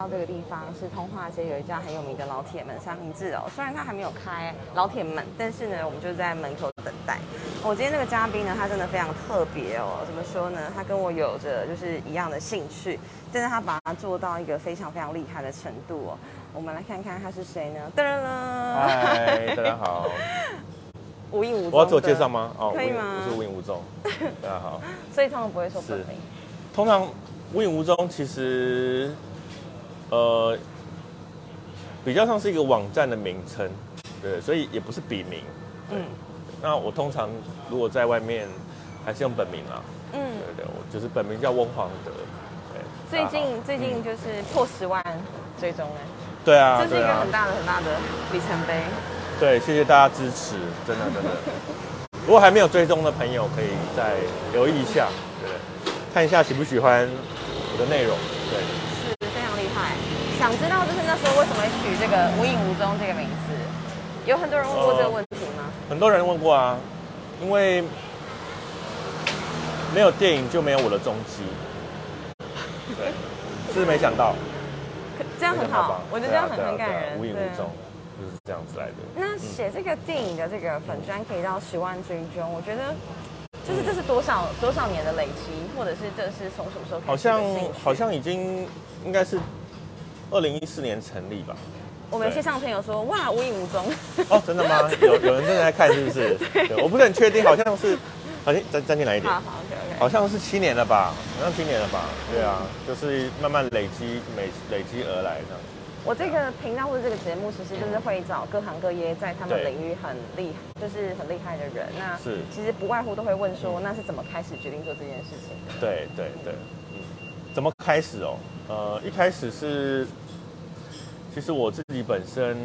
到这个地方是通化街有一家很有名的老铁门三明治哦，虽然它还没有开老铁门，但是呢，我们就在门口等待。我今天这个嘉宾呢，他真的非常特别哦，怎么说呢？他跟我有着就是一样的兴趣，但是他把它做到一个非常非常厉害的程度哦。我们来看看他是谁呢？噔噔噔，嗨，大家好。无影无踪。我要自我介绍吗？哦，可以吗？我是无影无踪。大家好。所以通常不会说本名。通常无影无踪，其实。呃，比较像是一个网站的名称，对，所以也不是笔名。嗯，那我通常如果在外面还是用本名啊。嗯，对对，我就是本名叫翁黄德。对，最近最近就是破十万追踪哎。对啊，这是一个很大的很大的里程碑。对，谢谢大家支持，真的真的。如果还没有追踪的朋友，可以再留意一下，对，看一下喜不喜欢我的内容，对。想知道就是那时候为什么取这个“无影无踪”这个名字？有很多人问过这个问题吗？很多人问过啊，因为没有电影就没有我的踪迹。对，是没想到。这样很好，我觉得这样很很感人。无影无踪就是这样子来的。那写这个电影的这个粉砖可以到十万追踪，我觉得就是这是多少多少年的累积，或者是这是从什么时候开始？好像好像已经应该是。二零一四年成立吧。我们线上朋友说，哇，无影无踪。哦，真的吗？有有人正在看，是不是？对。我不是很确定，好像是，好像再再进来一点。好，OK OK。好像是七年了吧？好像七年了吧？对啊，就是慢慢累积，累累积而来这样。我这个频道或者这个节目，其实就是会找各行各业在他们领域很厉，就是很厉害的人。那是其实不外乎都会问说，那是怎么开始决定做这件事情的？对对对，嗯，怎么开始哦？呃，一开始是。其实我自己本身，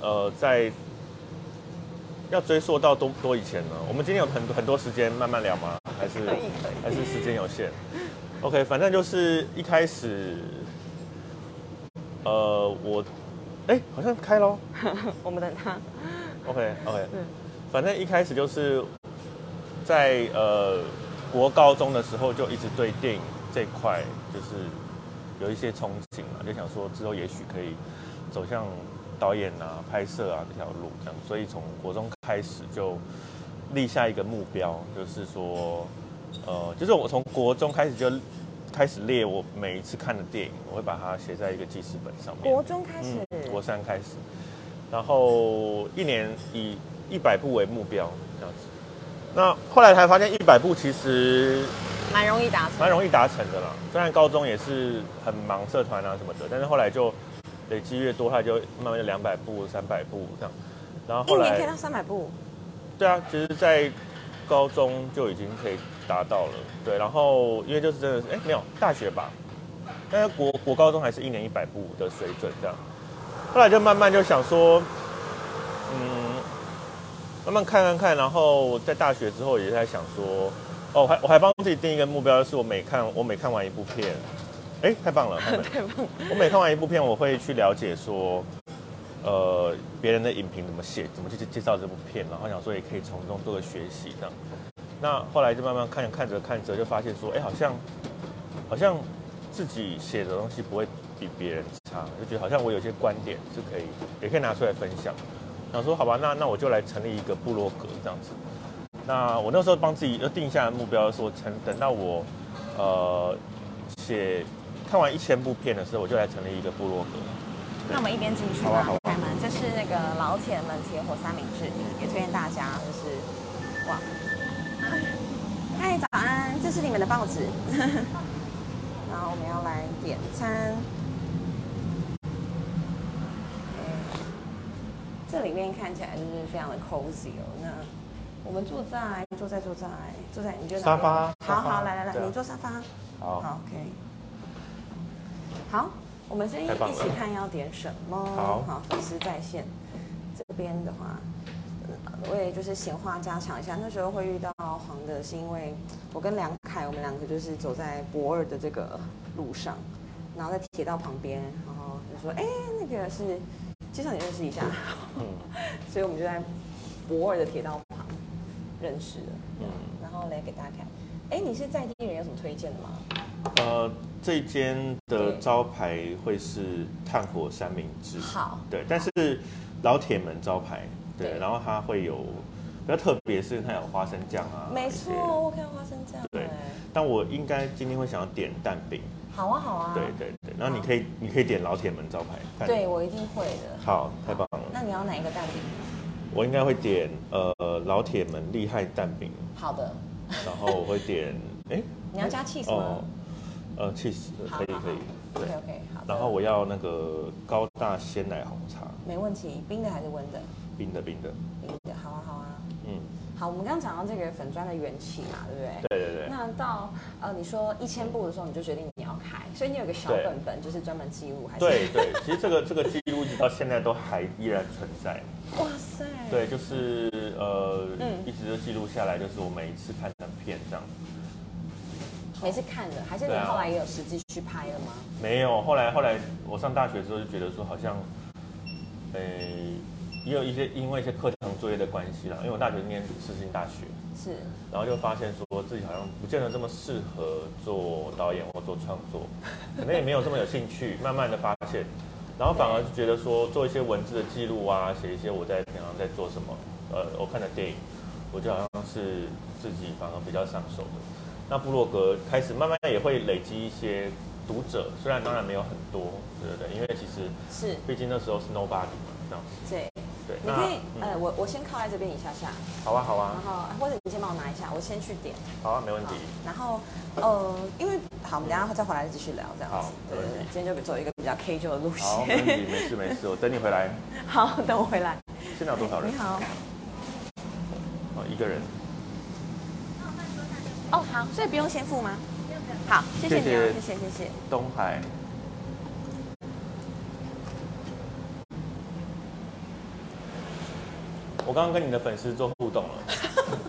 呃，在要追溯到多多以前呢。我们今天有很多很多时间慢慢聊吗？还是还是时间有限？OK，反正就是一开始，呃，我哎，好像开喽。我们等他。OK OK，嗯，反正一开始就是在呃国高中的时候就一直对电影这块就是有一些憧憬嘛，就想说之后也许可以。走向导演啊、拍摄啊这条路，这样，所以从国中开始就立下一个目标，就是说，呃，就是我从国中开始就开始列我每一次看的电影，我会把它写在一个记事本上面。国中开始，国三开始，然后一年以一百部为目标这样子。那后来才发现，一百部其实蛮容易达成，蛮容易达成的啦。虽然高中也是很忙社团啊什么的，但是后来就。累积越多，它就慢慢就两百步、三百步这样。然后后来一年可以到三百步。对啊，其实，在高中就已经可以达到了。对，然后因为就是真的是，哎，没有大学吧？但是国国高中还是一年一百步的水准这样。后来就慢慢就想说，嗯，慢慢看看看，然后在大学之后也在想说，哦，还我还帮自己定一个目标，是我每看我每看完一部片。哎，太棒了！太棒！我每看完一部片，我会去了解说，呃，别人的影评怎么写，怎么去介绍这部片，然后想说也可以从中做个学习这样。那后来就慢慢看，看着看着就发现说，哎，好像好像自己写的东西不会比别人差，就觉得好像我有些观点是可以，也可以拿出来分享。想说好吧，那那我就来成立一个部落格这样子。那我那时候帮自己要定下目标，说成等到我呃写。看完一千部片的时候，我就来成立一个部落格。那我们一边进去吧，开门。这是那个老铁们铁火三明治，也推荐大家，就是哇。嗨，早安，这是你们的报纸。然后我们要来点餐。这里面看起来就是非常的 cozy 哦。那我们坐在坐在坐在坐在，你觉得沙发？好好，来来来，你坐沙发。好，OK。好，我们先一起看要点什么。好，好，粉丝在线。这边的话，我也就是闲话家常一下。那时候会遇到黄的，是因为我跟梁凯，我们两个就是走在博尔的这个路上，然后在铁道旁边，然后就说：“哎，那个是介绍你认识一下。”嗯，所以我们就在博尔的铁道旁认识了。嗯，然后来给大家看，哎，你是在地人，有什么推荐的吗？呃，这间的招牌会是炭火三明治，好，对，但是老铁门招牌，对，对。然后它会有比较特别是它有花生酱啊，没错，我看到花生酱。对哎。但我应该今天会想要点蛋饼，好啊，好啊。对对对，然后你可以你可以点老铁门招牌，看对，我一定会的。好，太棒了，那你要哪一个蛋饼？我应该会点呃老铁门厉害蛋饼，好的，然后我会点哎你要加 cheese 吗？哦？呃 cheese 可以可以，对 OK，OK，好。然后我要那个高大鲜奶红茶，没问题，冰的还是温的？冰的冰的，冰的，好啊，好啊。嗯，好，我们刚刚讲到这个粉砖的缘起嘛，对不对？对对对。那到呃，你说一千步的时候，你就决定你要开，所以你有个小本本，就是专门记录，还是？对对，其实这个这个记录一直到现在都还依然存在。哇塞。对，就是呃，嗯一直都记录下来，就是我每一次看的片这样。每次看的，还是你后来也有实际去拍了吗？没有，后来后来我上大学之后就觉得说好像，呃，也有一些因为一些课堂作业的关系啦，因为我大学念世新大学，是，然后就发现说自己好像不见得这么适合做导演或做创作，可能也没有这么有兴趣。慢慢的发现，然后反而是觉得说做一些文字的记录啊，写一些我在平常在做什么，呃，我看的电影，我就好像是自己反而比较上手的。那部落格开始慢慢也会累积一些读者，虽然当然没有很多，对不对？因为其实是，毕竟那时候是 nobody 嘛，这样子。对。对，你可以，嗯呃，我我先靠在这边一下下，好啊好啊然啊后或者你先帮我拿一下，我先去点。好啊，没问题。然后呃，因为好，我们等下再回来继续聊这样子好。对对对今天就走一个比较 casual 的路线好，没问题，没事没事，我等你回来。好，等我回来。现在有多少人你？好。哦，一个人。哦，好，所以不用先付吗？好，谢谢你啊，谢谢谢谢。东海。我刚刚跟你的粉丝做互动了，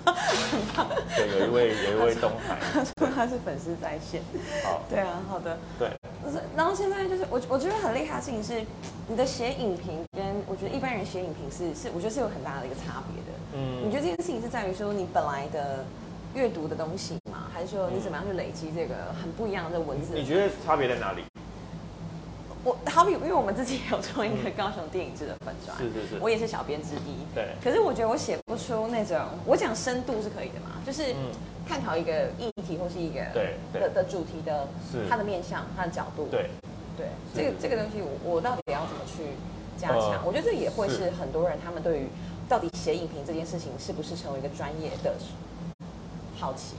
对，有一位有一位东海，他说他是粉丝在线。好，对啊，好的。对，就是然后现在就是我我觉得很厉害的事情是，你的写影评跟我觉得一般人写影评是是我觉得是有很大的一个差别的。嗯你觉得这件事情是在于说你本来的阅读的东西吗？还是说你怎么样去累积这个很不一样的文字？你觉得差别在哪里？我好比因为我们自己有做一个高雄电影制的粉专，是是是我也是小编之一。对可是我觉得我写不出那种，我讲深度是可以的嘛，就是嗯探讨一个议题或是一个的的主题的是它的面向、它的角度。对，对，是这个这个东西我我到底要怎么去加强？呃我觉得这也会是是很多人他们对于到底写影评这件事情是不是成为一个专业的好奇。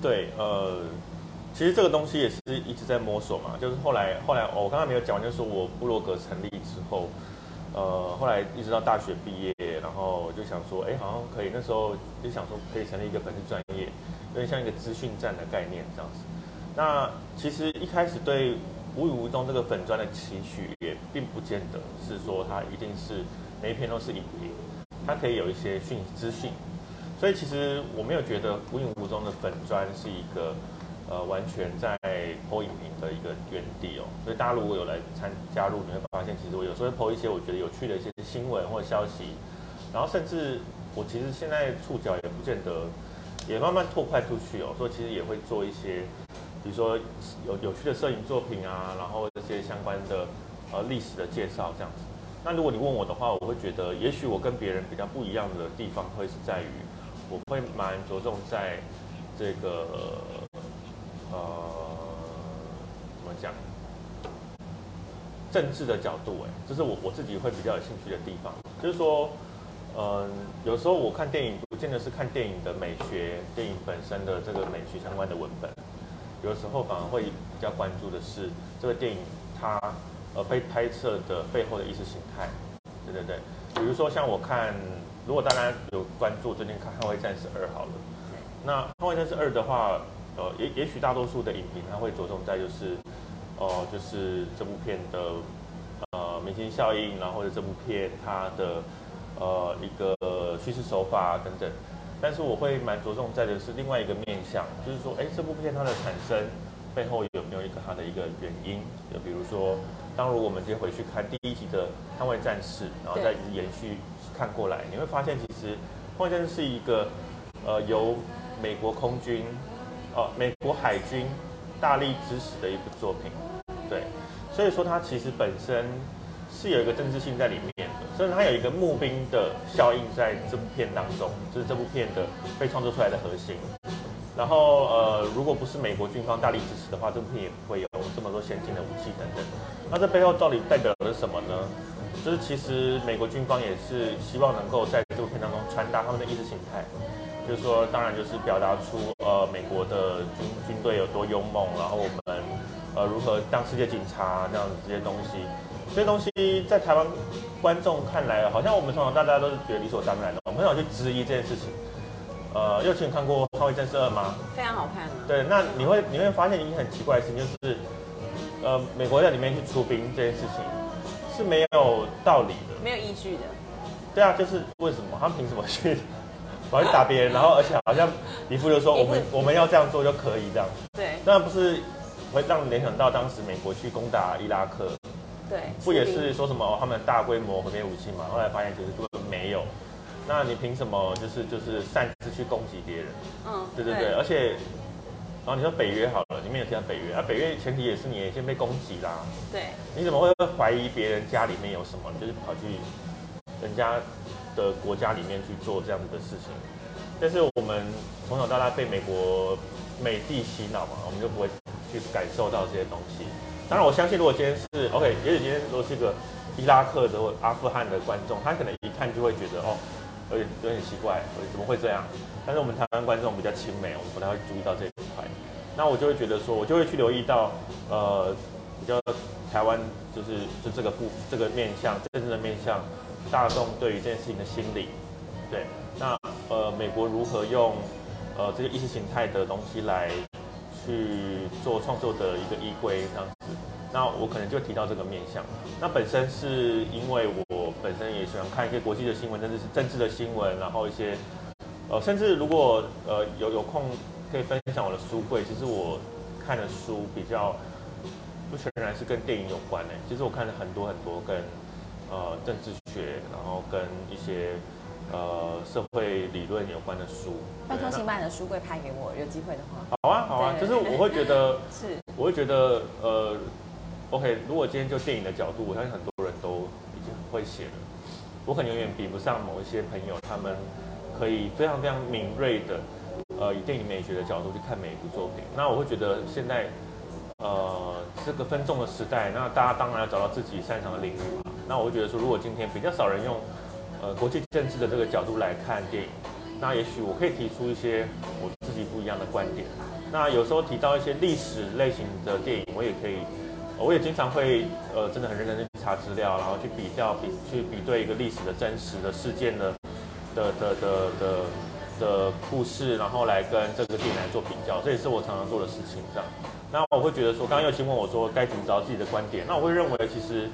对，呃，其实这个东西也是一直在摸索嘛。就是后来后来、我刚刚没有讲，就是说我部落格成立之后，呃，后来一直到大学毕业，然后我就想说，哎，好像可以。那时候就想说可以成立一个粉丝专业，有点像一个资讯站的概念这样子。那其实一开始对无语无踪这个粉砖的期许，也并不见得是说它一定是每一篇都是影评，它可以有一些讯资讯。所以其实我没有觉得无影无踪的粉砖是一个呃完全在播影评的一个原地哦。所以大家如果有来参加入，你会发现其实我有时候会播一些我觉得有趣的一些新闻或消息，然后甚至我其实现在触角也不见得，也慢慢拓快出去哦。所以其实也会做一些，比如说有有趣的摄影作品啊，然后这些相关的呃历史的介绍这样子。那如果你问我的话，我会觉得也许我跟别人比较不一样的地方会是在于。我会蛮着重在这个呃怎么讲政治的角度，哎，这是我我自己会比较有兴趣的地方。就是说，嗯、有时候我看电影，不见得是看电影的美学，电影本身的这个美学相关的文本，有时候反而会比较关注的是这个电影它呃被拍摄的背后的意识形态。对对对，比如说像我看。如果大家有关注最近看《捍卫战士二》好了，那《捍卫战士二》的话，呃，也也许大多数的影评它会着重在就是，哦、就是这部片的呃明星效应，然后或者这部片它的呃一个叙事手法等等。但是我会蛮着重在的是另外一个面向，就是说，哎，这部片它的产生背后有没有一个它的一个原因？就比如说，当如果我们直接回去看第一集的《捍卫战士》，然后再延续。看过来，你会发现其实《捍卫战士》是一个呃由美国空军哦美国海军大力支持的一部作品，对，所以说它其实本身是有一个政治性在里面的，所以它有一个募兵的效应在这部片当中，就是这部片的被创作出来的核心。然后呃，如果不是美国军方大力支持的话，这部片也不会有这么多先进的武器等等。那这背后到底代表的是什么呢？就是其实美国军方也是希望能够在这部片当中传达他们的意识形态，就是说，当然就是表达出呃美国的军军队有多勇猛，然后我们呃如何当世界警察这样子这些东西，这些东西在台湾观众看来，好像我们从小到大都是觉得理所当然的，我们很少去质疑这件事情。呃，幼晴看过《捍卫战士二》吗？非常好看啊。对，那你会你会发现一件很奇怪的事情，就是呃，美国在里面去出兵这件事情是没有道理的，没有依据的。对啊，就是为什么他们凭什么去 跑去打别人，然后而且好像李副就说我们我们要这样做就可以这样。对。那不是会让人联想到当时美国去攻打伊拉克，对，不也是说什么他们大规模毁灭武器嘛？后来发现其实根本没有。那你凭什么就是就是擅自去攻击别人？嗯，对对对，而且，然后你说北约好了，你没有提到北约，啊，北约前提也是你先被攻击啦。对，你怎么会怀疑别人家里面有什么？就是跑去人家的国家里面去做这样子的事情？但是我们从小到大被美国美帝洗脑嘛，我们就不会去感受到这些东西。当然，我相信如果今天是 OK，也许今天如果是一个伊拉克的或阿富汗的观众，他可能一看就会觉得哦。有点有点奇怪，怎么会这样？但是我们台湾观众比较亲美，我们不太会注意到这一块。那我就会觉得说，我就会去留意到，呃，比较台湾就是就这个部这个面向政治的面向，大众对于这件事情的心理，对。那呃，美国如何用呃这些意识形态的东西来去做创作的一个依归这样子？那我可能就提到这个面向。那本身是因为我。本身也喜欢看一些国际的新闻，甚至是政治的新闻，然后一些，呃，甚至如果呃有有空可以分享我的书柜。其实我看的书比较不全然是跟电影有关的，其实我看了很多很多跟呃政治学，然后跟一些呃社会理论有关的书。拜托，请把你的书柜拍给我，有机会的话。好啊，好啊，就是我会觉得 是，我会觉得呃，OK，如果今天就电影的角度，我相信很多人都已经很。会写了，我可能永远比不上某一些朋友，他们可以非常非常敏锐的，呃，以电影美学的角度去看每一部作品。那我会觉得现在，呃，这个分众的时代，那大家当然要找到自己擅长的领域嘛。那我会觉得说，如果今天比较少人用，呃，国际政治的这个角度来看电影，那也许我可以提出一些我自己不一样的观点。那有时候提到一些历史类型的电影，我也可以。我也经常会，呃，真的很认真去查资料，然后去比较、比去比对一个历史的真实的事件的的的的的的故事，然后来跟这个电影来做比较，这也是我常常做的事情。这样，那我会觉得说，刚刚又请问我说该怎么找自己的观点，那我会认为其实，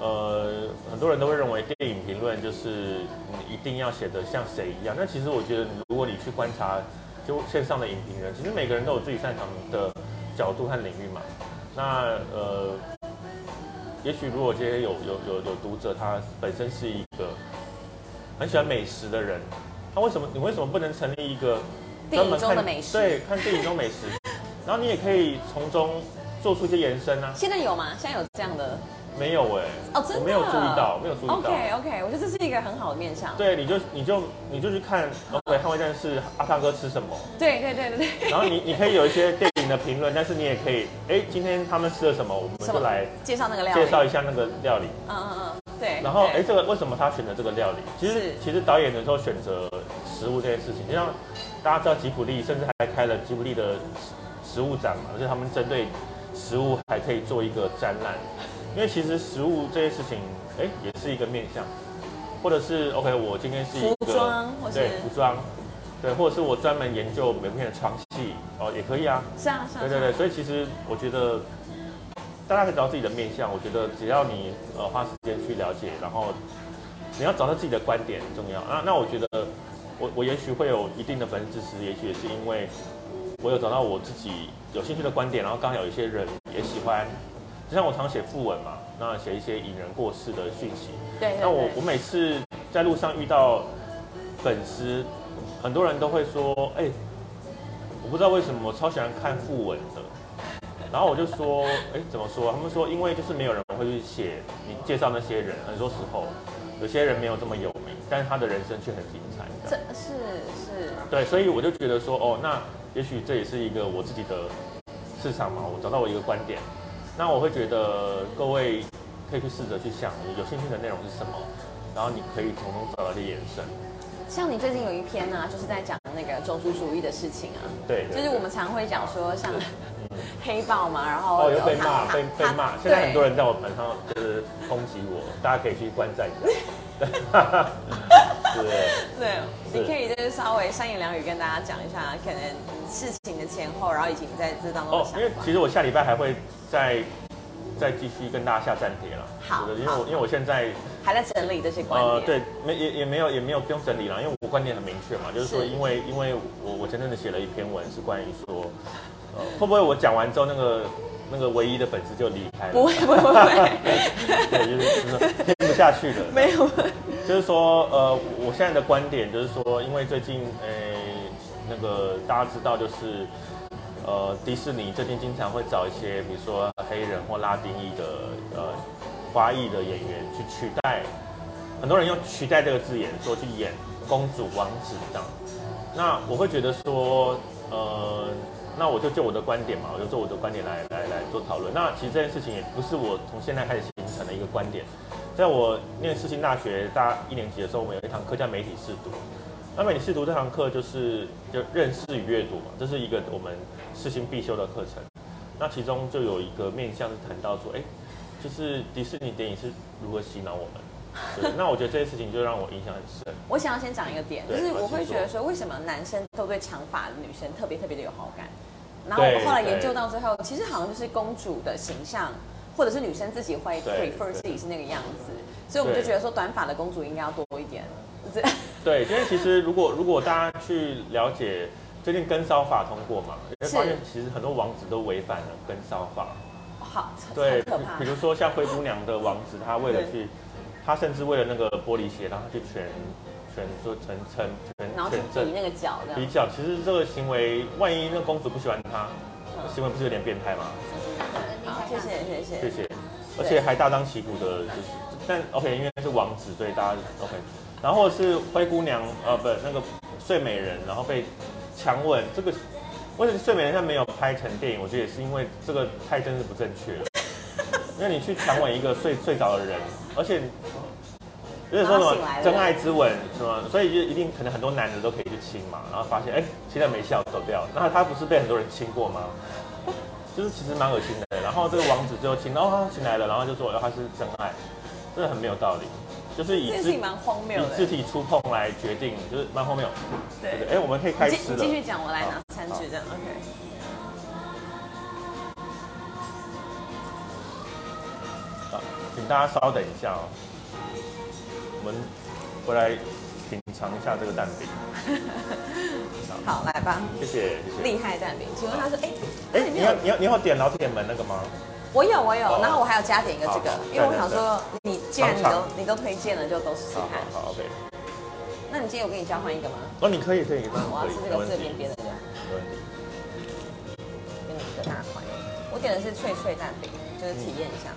呃，很多人都会认为电影评论就是你一定要写的像谁一样。那其实我觉得，如果你去观察就线上的影评人，其实每个人都有自己擅长的角度和领域嘛。那呃，也许如果今天有有有有读者，他本身是一个很喜欢美食的人，他为什么你为什么不能成立一个专门看美食？对，看电影中美食，然后你也可以从中做出一些延伸啊。现在有吗？现在有这样的？没有哎，哦，真的，我没有注意到，没有注意到。OK OK，我觉得这是一个很好的面向。对，你就你就你就去看 OK，捍卫战士阿汤哥吃什么？对对对对对。然后你你可以有一些电影的评论，但是你也可以，哎，今天他们吃了什么，我们就来介绍那个料理，介绍一下那个料理。嗯嗯嗯，对。然后哎，这个为什么他选择这个料理？其实其实导演的时候选择食物这件事情，就像大家知道吉普力，甚至还开了吉普力的食物展嘛，而且他们针对食物还可以做一个展览。因为其实食物这些事情，哎，也是一个面向，或者是 OK，我今天是一个对服装，对，或者是我专门研究每片的床戏哦，也可以啊。是啊，是啊。对对对，所以其实我觉得大家可以找到自己的面向。我觉得只要你呃花时间去了解，然后你要找到自己的观点很重要那。那我觉得我我也许会有一定的粉丝支持，也许也是因为我有找到我自己有兴趣的观点，然后刚好有一些人也喜欢。就像我常写副文嘛，那写一些引人过世的讯息。对。那我我每次在路上遇到粉丝，很多人都会说：“哎，我不知道为什么我超喜欢看副文的。然后我就说，哎，怎么说？他们说，因为就是没有人会去写你介绍那些人，很多时候有些人没有这么有名，但是他的人生却很精彩。这是是。对，所以我就觉得说，哦，那也许这也是一个我自己的市场嘛，我找到我一个观点。那我会觉得各位可以去试着去想，你有兴趣的内容是什么，然后你可以从中找到一些延伸。像你最近有一篇呢，就是在讲那个种族主义的事情啊。对。就是我们常会讲说，像。黑豹嘛，然后哦，又被骂，被被骂。现在很多人在我盘上就是攻击我，大家可以去观战一下。对对，你可以就是稍微三言两语跟大家讲一下，可能事情的前后，然后以及你在这当中。哦，因为其实我下礼拜还会再再继续跟大家下暂帖了。好，因为我因为我现在还在整理这些观点。呃，对，没也也没有也没有不用整理了，因为我观点很明确嘛，就是说，因为因为我我真正的写了一篇文是关于说。会不会我讲完之后，那个那个唯一的粉丝就离开了？不会 不会不会，对，就是听不下去了。没有，就是说，呃，我现在的观点就是说，因为最近，呃，那个大家知道，就是呃，迪士尼最近经常会找一些，比如说黑人或拉丁裔的呃华裔的演员去取代，很多人用取代这个字眼说去演公主王子这样。那我会觉得说，呃。那我就就我的观点嘛，我就做我的观点来来来做讨论。那其实这件事情也不是我从现在开始形成的一个观点，在我念世新大学大一年级的时候，我们有一堂课叫媒体试读。那媒体试读这堂课就是就认识与阅读嘛，这是一个我们世新必修的课程。那其中就有一个面向是谈到说，哎，就是迪士尼电影是如何洗脑我们。那我觉得这件事情就让我印象很深。我想要先讲一个点，就是我会觉得说，为什么男生都对长发的女生特别特别的有好感？然后我后来研究到最后，其实好像就是公主的形象，或者是女生自己会 prefer 自己是那个样子，所以我们就觉得说短发的公主应该要多一点。对，因为其实如果如果大家去了解最近跟骚法通过嘛，会发现其实很多王子都违反了跟骚法。好，对，可怕。比如说像灰姑娘的王子，他为了去，他甚至为了那个玻璃鞋，然后去全。全说全成全全比那个脚的比较，其实这个行为，万一那公主不喜欢他，行为不是有点变态吗？好，谢谢谢谢谢谢，而且还大张旗鼓的，就是，但 OK，因为是王子，所以大家 OK。然后是灰姑娘，呃，不，那个睡美人，然后被强吻，这个为什么睡美人现在没有拍成电影？我觉得也是因为这个太真是不正确了，因为你去强吻一个睡睡着的人，而且。就是说什么真爱之吻什么，所以就一定可能很多男的都可以去亲嘛，然后发现哎，现在没效走掉，那他不是被很多人亲过吗？就是其实蛮恶心的。然后这个王子最后亲，然后他亲来了，然后就说他是真爱，真的很没有道理。就是以肢体蛮荒谬的，以肢体触碰来决定，就是蛮荒谬。对，哎，我们可以开始了。继续讲，我来拿餐具这样，OK。好，请大家稍等一下哦。我们回来品尝一下这个蛋饼。好，来吧。谢谢。厉害蛋饼，请问他说，哎，哎，你要你要你要点老铁门那个吗？我有我有，然后我还要加点一个这个，因为我想说，你既然你都你都推荐了，就都试试看。好，OK。那你今天有跟你交换一个吗？哦，你可以可以，我要吃这个这边边的这样。没问题。给你一个大块，我点的是脆脆蛋饼，就是体验一下。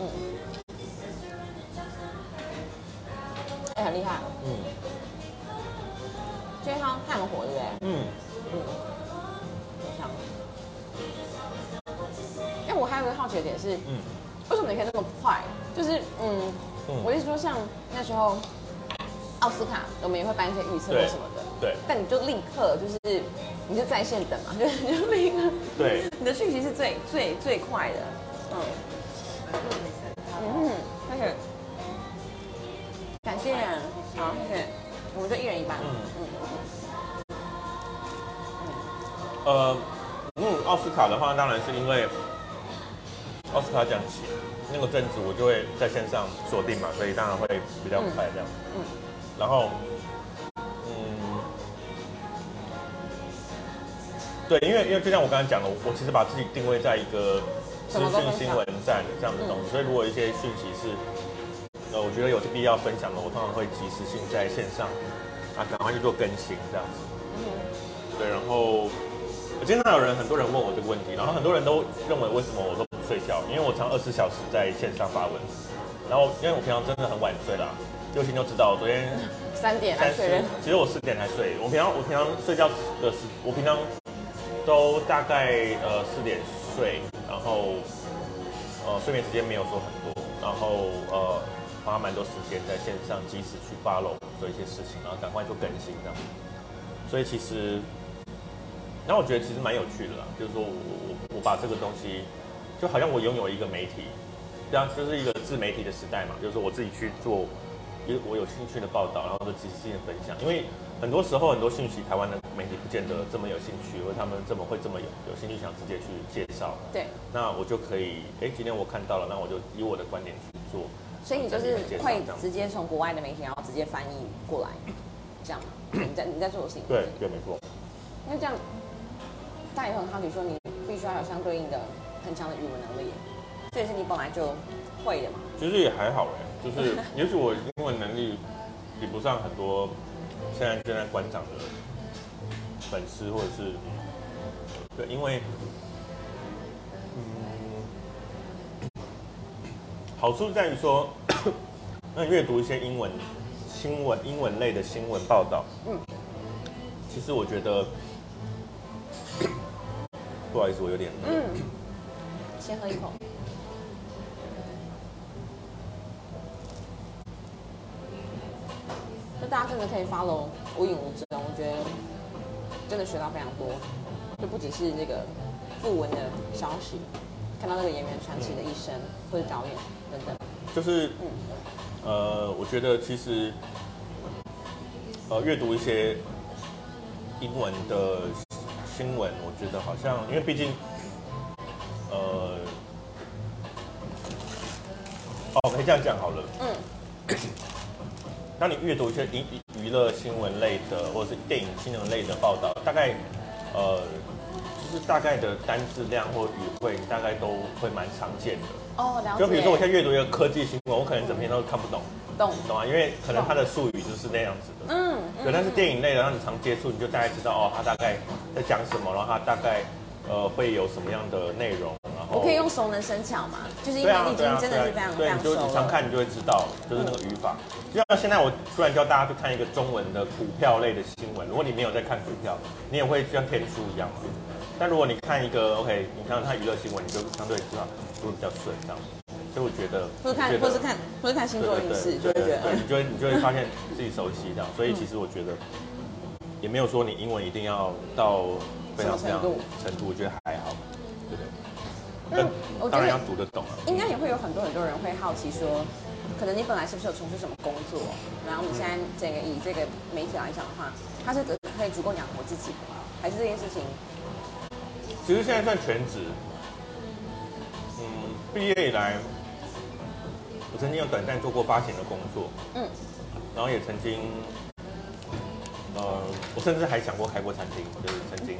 嗯，哎，很厉害。嗯，煎汤炭火，对不对？嗯嗯，很香。哎，我还有个好奇的点是，嗯，为什么你可以那么快？就是，嗯，我意思说，像那时候奥斯卡，我们也会办一些预测或什么的，对。但你就立刻就是，你就在线等嘛，就就立刻。对。你的讯息是最最最快的，嗯。嗯，谢谢，感谢，好，谢谢，我们就一人一半。嗯嗯嗯。呃，嗯，奥斯卡的话，当然是因为奥斯卡奖期那个阵子，我就会在线上锁定嘛，所以当然会比较快这样。嗯。然后，嗯，对，因为因为就像我刚才讲的，我其实把自己定位在一个。资讯新闻站这样的东西，所以如果一些讯息是，呃，我觉得有必要分享的，我通常会及时性在线上啊，赶快去做更新这样子。对，然后我经常有人很多人问我这个问题，然后很多人都认为为什么我都不睡觉，因为我常二十四小时在线上发文，然后因为我平常真的很晚睡啦，六星就知道，昨天 三点才睡，其实我四点才睡，我平常我平常睡觉的时，我平常都大概呃四点睡，然后呃睡眠时间没有说很多，然后呃花蛮多时间在线上及时去 follow 做一些事情，然后赶快做更新这样，所以其实。然后我觉得其实蛮有趣的啦，就是说我我我把这个东西，就好像我拥有一个媒体，这样就是一个自媒体的时代嘛，就是我自己去做，有我有兴趣的报道，然后就及时性的分享。因为很多时候很多讯息，台湾的媒体不见得这么有兴趣，或者他们这么会这么有有兴趣想直接去介绍。对。那我就可以，哎，今天我看到了，那我就以我的观点去做。所以你就是会直接从国外的媒体，然后直接翻译过来，这样吗？你在你在做的事情？对对，没错。那这样。大家也很好奇，说你必须要有相对应的很强的语文能力，这也是你本来就会的嘛？其实也还好哎，就是也许我英文能力比不上很多现在正在观赏的粉丝，或者是对，因为嗯，好处在于说，那阅读一些英文新闻、英文类的新闻报道，嗯，其实我觉得。不好意思，我有点。嗯。先喝一口。大家真的可以 follow 无影无踪，我觉得真的学到非常多，就不只是这个副文的消息，看到那个演员传奇的一生，或者导演等等。就是，嗯，呃，我觉得其实，呃，阅读一些英文的。新闻，我觉得好像，因为毕竟，呃，哦，可以这样讲好了。嗯。当你阅读一些娱娱乐新闻类的，或者是电影新闻类的报道，大概，呃，就是大概的单字量或语汇，大概都会蛮常见的。哦，了解。就比如说，我现在阅读一个科技新闻，我可能整篇都看不懂。懂。懂啊，因为可能它的术语就是那样子的。嗯。对，但是电影类的，让你常接触，你就大概知道哦，它大概在讲什么，然后它大概呃会有什么样的内容。我可以用熟能生巧嘛，就是因为你已经真的是非常非常熟了。你常看，你就会知道，就是那个语法。就像现在我突然教大家去看一个中文的股票类的新闻，如果你没有在看股票，你也会像天书一样。但如果你看一个 OK，你看看娱乐新闻，你就相对知道会比较顺这样。所以我觉得，或者看，或是看，或是看星座运势，就会觉得，你就会你就会发现自己熟悉这样。所以其实我觉得，也没有说你英文一定要到非常非常程度，我觉得还好？那当然要读得懂啊。应该也会有很多很多人会好奇说，可能你本来是不是有从事什么工作？然后你现在这个以这个媒体来讲的话，它是可以足够养活自己，还是这件事情？其实现在算全职。嗯，毕业以来。我曾经有短暂做过发行的工作，嗯，然后也曾经，呃，我甚至还想过开过餐厅，就是曾经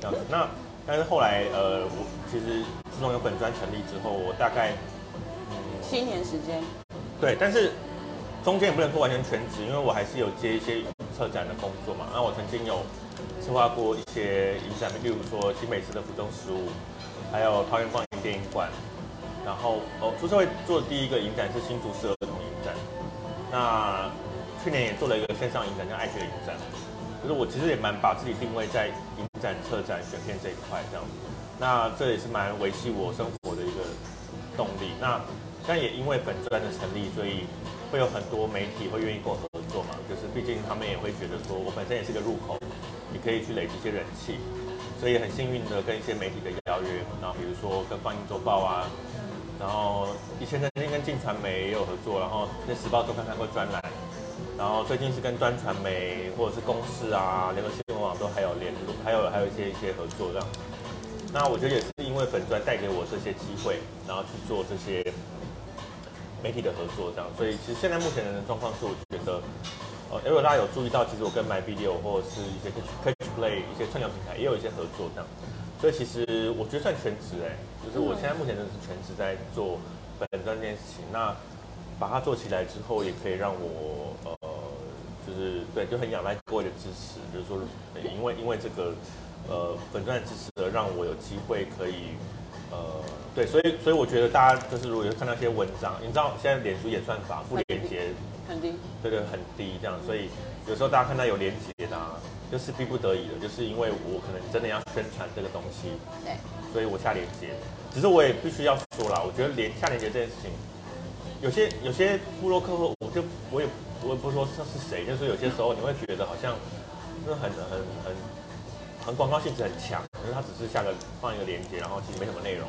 这样子。那但是后来，呃，我其实自从有本专成立之后，我大概七年时间，对，但是中间也不能说完全全职，因为我还是有接一些策展的工作嘛。那我曾经有策划过一些影展，例如说新美式的服装十五，还有桃园光影电影馆。然后哦，出社会做的第一个影展是新竹市儿童影展，那去年也做了一个线上影展叫爱学影展，就是我其实也蛮把自己定位在影展、策展、选片这一块这样子，那这也是蛮维系我生活的一个动力。那但也因为本专的成立，所以会有很多媒体会愿意跟我合作嘛，就是毕竟他们也会觉得说我本身也是个入口，你可以去累积一些人气，所以很幸运的跟一些媒体的邀约，然后比如说跟放映周报啊。然后以前曾经跟晋传媒也有合作，然后在时报周刊看过专栏，然后最近是跟端传媒或者是公司啊、联合新闻网都还有联络，还有还有一些一些合作这样。那我觉得也是因为本专带给我这些机会，然后去做这些媒体的合作这样。所以其实现在目前的状况是，我觉得，呃，如果大家有注意到，其实我跟 MyVideo 或者是一些 Catch Play 一些串流平台也有一些合作这样。所以其实我觉得算全职哎，就是我现在目前真的是全职在做本专这件事情。那把它做起来之后，也可以让我呃，就就是对，就很仰赖各位的支持，就是说，因为因为这个呃粉钻的支持，的让我有机会可以呃对，所以所以我觉得大家就是如果有看到一些文章，你知道现在脸书演算法不连接很低。对对很低这样，所以有时候大家看到有连接的、啊，就是逼不得已的，就是因为我可能真的要宣传这个东西，对，所以我下连接。只是我也必须要说啦，我觉得连下连接这件事情，有些有些部落客户，我就我也我也不说这是谁，就是有些时候你会觉得好像就是很很很很广告性质很强，可是他只是下个放一个连接，然后其实没什么内容。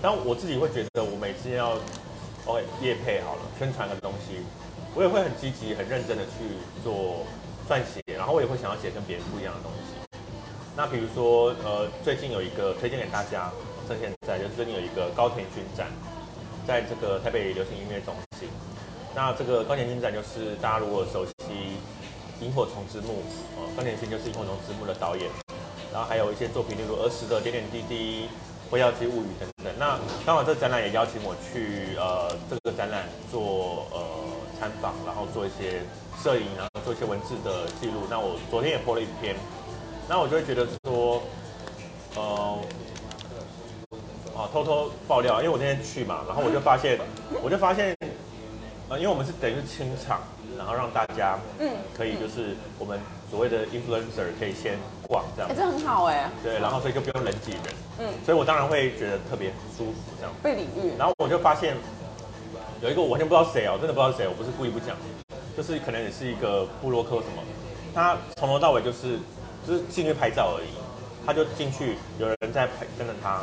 但我自己会觉得，我每次要哦业配好了，宣传个东西，我也会很积极、很认真的去做撰写，然后我也会想要写跟别人不一样的东西。那比如说，呃，最近有一个推荐给大家，趁现在就是最近有一个高田军展，在这个台北流行音乐中心。那这个高田军展就是大家如果熟悉《萤火虫之墓》，呃，高田勋就是《萤火虫之墓》的导演，然后还有一些作品，例如儿时的点点滴滴、《辉耀姬物语》等等。那刚好这个展览也邀请我去呃这个展览做呃参访，然后做一些摄影，然后做一些文字的记录。那我昨天也 po 了一篇。那我就会觉得说，呃，啊，偷偷爆料，因为我那天去嘛，然后我就发现，我就发现，呃，因为我们是等于是清场，然后让大家，嗯，可以就是我们所谓的 influencer 可以先逛这样。哎、，这很好哎、对，然后所以就不用人挤人，嗯，所以我当然会觉得特别舒服这样。被领域。然后我就发现有一个我完全不知道谁哦，真的不知道是谁，我不是故意不讲，就是可能也是一个布洛克什么，他从头到尾就是就是进去拍照而已，他就进去有人在拍跟着他，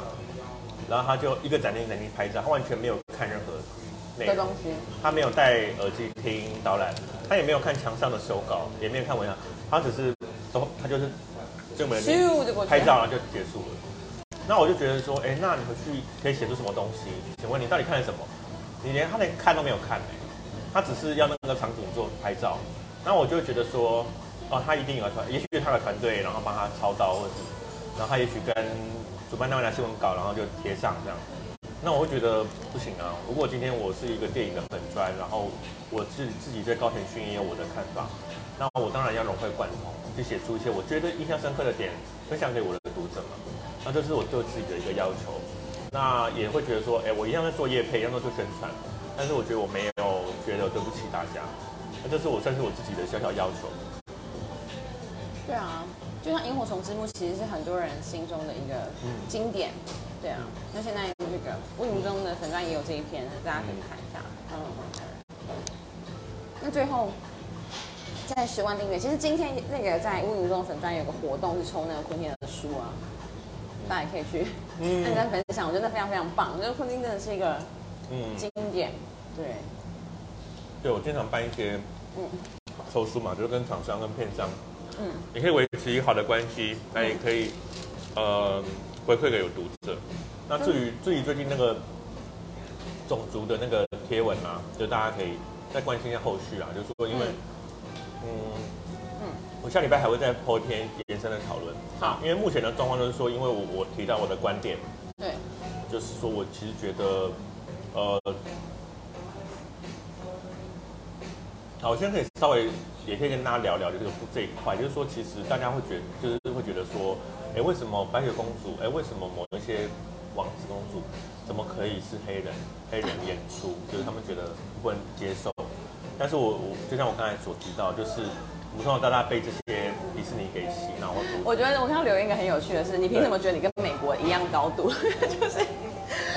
然后他就一个展厅展厅拍照，他完全没有看任何的东，西，他没有戴耳机听导览，他也没有看墙上的手稿，也没有看文章，他只是都他就是就没拍照然后就结束了。那我就觉得说，哎、那你回去可以写出什么东西？请问你到底看了什么？你连他连看都没有看、欸，他只是要那个场景做拍照。那我就会觉得说，哦，他一定有个团，也许他的团队，然后帮他操刀，或者是，然后他也许跟主办单位拿新闻稿，然后就贴上这样。那我会觉得不行啊！如果今天我是一个电影的粉专，然后我自自己对高田勋也有我的看法，那我当然要融会贯通，去写出一些我觉得印象深刻的点，分享给我的读者嘛。那这是我对自己的一个要求。那也会觉得说，哎、我一样在做业配，一样在做宣传，但是我觉得我没有觉得对不起大家，那这是我算是我自己的小小要求。对啊，就像《萤火虫之墓》其实是很多人心中的一个经典。对啊，那现在这个乌云中的粉钻也有这一篇，大家可以看一下。嗯，那最后在十万订阅，其实今天那个在乌云中粉专有个活动是抽那个昆汀的书啊，大家也可以去嗯。按赞分享，我觉得非常非常棒。我觉得昆汀真的是一个嗯，经典，对，对我经常办一些嗯。抽书嘛，就是跟厂商跟片商，嗯，你可以维持一个好的关系，那也可以呃回馈给有读者。那至于至于最近那个种族的那个贴文啊，就大家可以再关心一下后续啊，就是说因为嗯嗯。我下礼拜还会再 po 一篇延伸的讨论。好。因为目前的状况就是说，因为我我提到我的观点，对，就是说我其实觉得，呃，好，我现在可以稍微也可以跟大家聊聊这个这一块，就是说，其实大家会觉得，就是会觉得说，哎，为什么白雪公主，哎，为什么某一些王子公主怎么可以是黑人黑人演出，就是他们觉得不能接受。但是我我就像我刚才所提到，就是我们从小到大被这些迪士尼给洗脑或荼毒我觉得我看到留言一个很有趣的是，你凭什么觉得你跟美国一样高度？就是。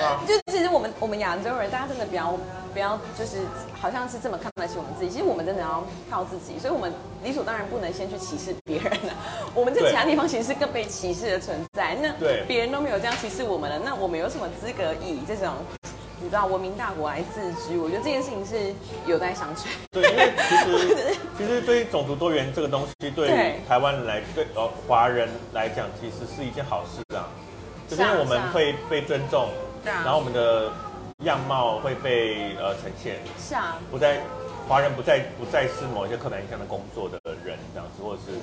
啊，就其实我们我们亚洲人，大家真的不要不要，就是好像是这么看得起我们自己。其实我们真的要靠自己，所以我们理所当然不能先去歧视别人了。我们在其他地方其实是更被歧视的存在。那对别人都没有这样歧视我们了，那我们有什么资格以这种你知道文明大国来自居？我觉得这件事情是有待商榷。对，因为其实 其实对于种族多元这个东西，对台湾人来对呃华人来讲，其实是一件好事啊，就是因为我们会被尊重，然后我们的样貌会被呃呈现，是啊，不再华人不再不再是某一些刻板印象的工作的人这样子，或者是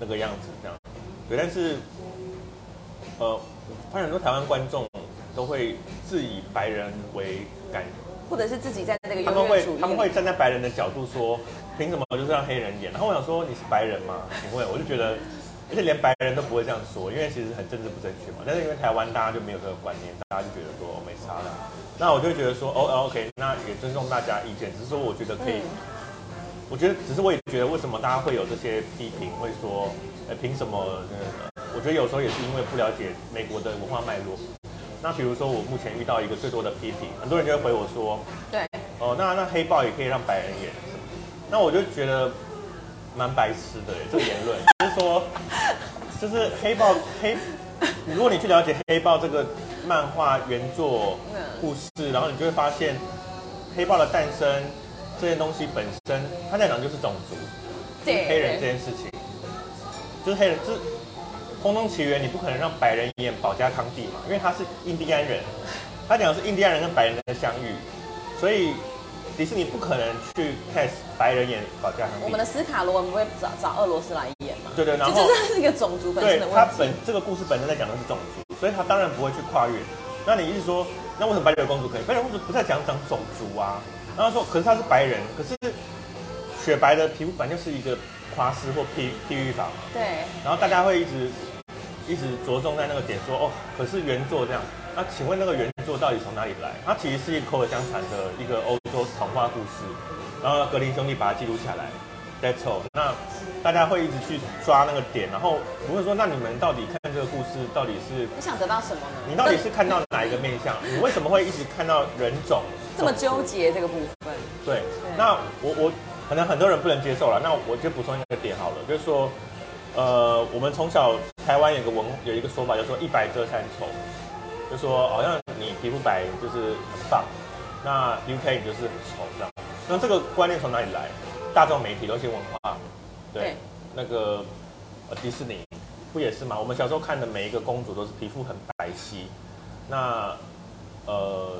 那个样子这样，对，但是呃，发现很多台湾观众都会自以白人为感或者是自己在那个他们会他们会站在白人的角度说，凭什么就是让黑人演？然后我想说你是白人吗？请问，我就觉得，而且连白人都不会这样说，因为其实很政治不正确嘛。但是因为台湾大家就没有这个观念，大家就觉得说哦没差的。那我就会觉得说哦哦 OK，那也尊重大家意见，只是说我觉得可以，我觉得只是我也觉得为什么大家会有这些批评，会说，呃凭什么？呃我觉得有时候也是因为不了解美国的文化脉络。那比如说我目前遇到一个最多的批评，很多人就会回我说，对，哦，那那黑豹也可以让白人演，那我就觉得蛮白痴的耶，这个言论。就是说，就是黑豹黑，如果你去了解黑豹这个漫画原作嗯故事，然后你就会发现黑豹的诞生这件东西本身，它在讲就是种族，就是对。黑人这件事情，就是黑人，就是《空中奇缘》，你不可能让白人演保加康帝嘛，因为他是印第安人，他讲的是印第安人跟白人的相遇，所以迪士尼不可能去 cast 白人演保加康帝。我们的斯卡罗文不会找找俄罗斯来演嘛？对对，然就后这是一个种族本身的问题。本这个故事本身在讲的是种族，所以他当然不会去跨越。那你意思说，那为什么白雪公主可以？白雪公主不在讲讲种族啊？然后说，可是她是白人，可是雪白的皮肤本来就是一个夸饰或譬譬喻法嘛。对，然后大家会一直一直着重在那个点说，哦，可是原作这样。那请问那个原作到底从哪里来？它其实是一个口耳相传的一个欧洲童话故事，然后格林兄弟把它记录下来。That's all。那大家会一直去抓那个点，然后不会说，那你们到底看这个故事到底是你想得到什么呢？你到底是看到哪一个面相？你为什么会一直看到人种这么纠结这个部分？对，那我我可能很多人不能接受了，那我就补充一个点好了，就是说，呃，我们从小台湾有个文有一个说法，叫做一白遮三丑，就说好像你皮肤白就是很棒，那 UK 你就是很丑这样。那这个观念从哪里来？大众媒体、流行文化，对，对那个呃迪士尼不也是吗？我们小时候看的每一个公主都是皮肤很白皙，那呃，